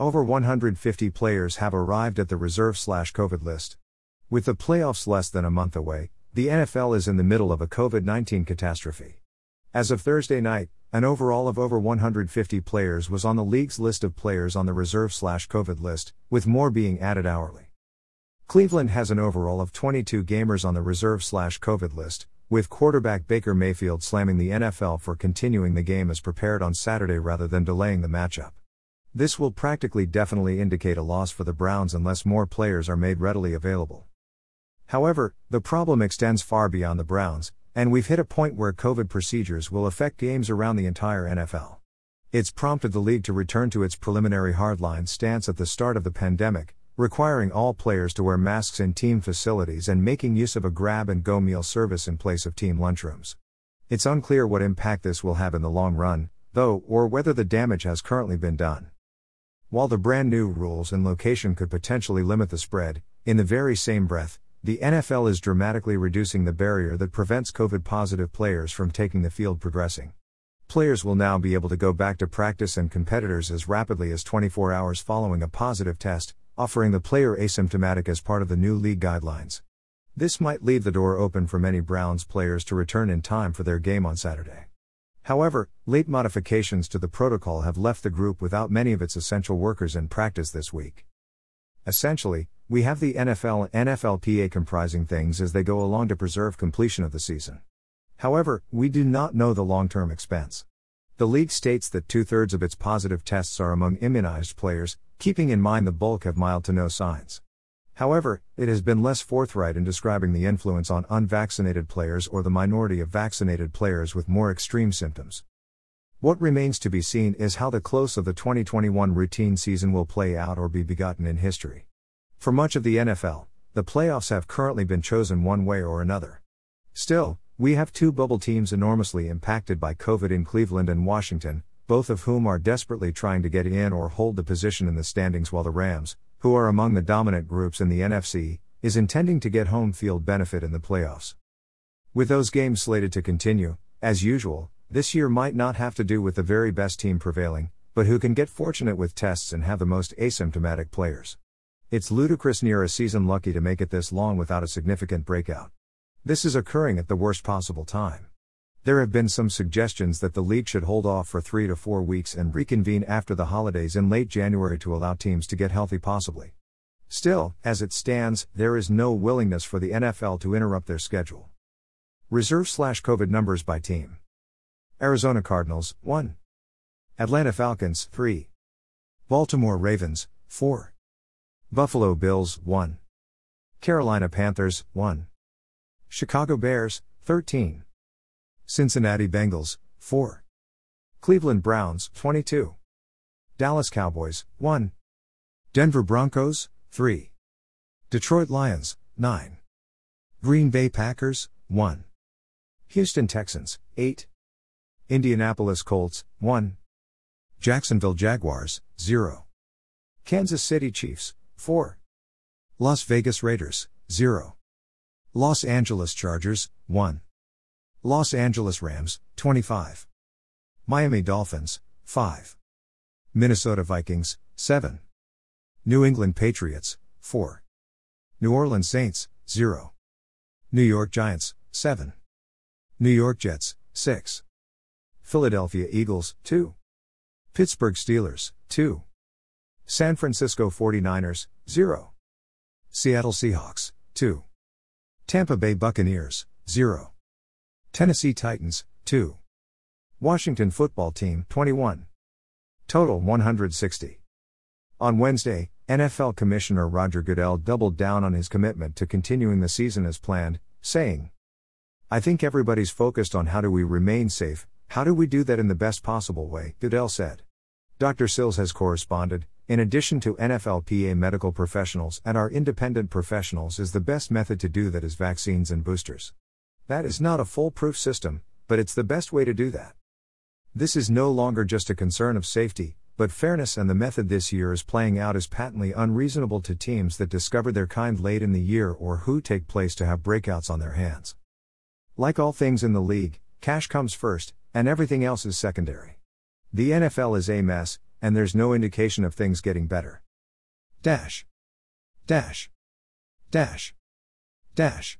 Over 150 players have arrived at the reserve slash COVID list. With the playoffs less than a month away, the NFL is in the middle of a COVID 19 catastrophe. As of Thursday night, an overall of over 150 players was on the league's list of players on the reserve slash COVID list, with more being added hourly. Cleveland has an overall of 22 gamers on the reserve slash COVID list, with quarterback Baker Mayfield slamming the NFL for continuing the game as prepared on Saturday rather than delaying the matchup. This will practically definitely indicate a loss for the Browns unless more players are made readily available. However, the problem extends far beyond the Browns, and we've hit a point where COVID procedures will affect games around the entire NFL. It's prompted the league to return to its preliminary hardline stance at the start of the pandemic, requiring all players to wear masks in team facilities and making use of a grab and go meal service in place of team lunchrooms. It's unclear what impact this will have in the long run, though, or whether the damage has currently been done. While the brand new rules and location could potentially limit the spread, in the very same breath, the NFL is dramatically reducing the barrier that prevents COVID positive players from taking the field progressing. Players will now be able to go back to practice and competitors as rapidly as 24 hours following a positive test, offering the player asymptomatic as part of the new league guidelines. This might leave the door open for many Browns players to return in time for their game on Saturday. However, late modifications to the protocol have left the group without many of its essential workers in practice this week. Essentially, we have the NFL and NFLPA comprising things as they go along to preserve completion of the season. However, we do not know the long term expense. The league states that two thirds of its positive tests are among immunized players, keeping in mind the bulk have mild to no signs. However, it has been less forthright in describing the influence on unvaccinated players or the minority of vaccinated players with more extreme symptoms. What remains to be seen is how the close of the 2021 routine season will play out or be begotten in history. For much of the NFL, the playoffs have currently been chosen one way or another. Still, we have two bubble teams enormously impacted by COVID in Cleveland and Washington, both of whom are desperately trying to get in or hold the position in the standings while the Rams, who are among the dominant groups in the NFC, is intending to get home field benefit in the playoffs. With those games slated to continue, as usual, this year might not have to do with the very best team prevailing, but who can get fortunate with tests and have the most asymptomatic players. It's ludicrous near a season lucky to make it this long without a significant breakout. This is occurring at the worst possible time. There have been some suggestions that the league should hold off for three to four weeks and reconvene after the holidays in late January to allow teams to get healthy, possibly. Still, as it stands, there is no willingness for the NFL to interrupt their schedule. Reserve slash COVID numbers by team Arizona Cardinals, 1. Atlanta Falcons, 3. Baltimore Ravens, 4. Buffalo Bills, 1. Carolina Panthers, 1. Chicago Bears, 13. Cincinnati Bengals, 4. Cleveland Browns, 22. Dallas Cowboys, 1. Denver Broncos, 3. Detroit Lions, 9. Green Bay Packers, 1. Houston Texans, 8. Indianapolis Colts, 1. Jacksonville Jaguars, 0. Kansas City Chiefs, 4. Las Vegas Raiders, 0. Los Angeles Chargers, 1. Los Angeles Rams, 25. Miami Dolphins, 5. Minnesota Vikings, 7. New England Patriots, 4. New Orleans Saints, 0. New York Giants, 7. New York Jets, 6. Philadelphia Eagles, 2. Pittsburgh Steelers, 2. San Francisco 49ers, 0. Seattle Seahawks, 2. Tampa Bay Buccaneers, 0. Tennessee Titans, 2. Washington Football Team, 21. Total 160. On Wednesday, NFL Commissioner Roger Goodell doubled down on his commitment to continuing the season as planned, saying, I think everybody's focused on how do we remain safe, how do we do that in the best possible way, Goodell said. Dr. Sills has corresponded, in addition to NFLPA medical professionals and our independent professionals, is the best method to do that is vaccines and boosters. That is not a foolproof system, but it's the best way to do that. This is no longer just a concern of safety, but fairness, and the method this year is playing out is patently unreasonable to teams that discover their kind late in the year or who take place to have breakouts on their hands. Like all things in the league, cash comes first, and everything else is secondary. The NFL is a mess, and there's no indication of things getting better. Dash. Dash. Dash. Dash.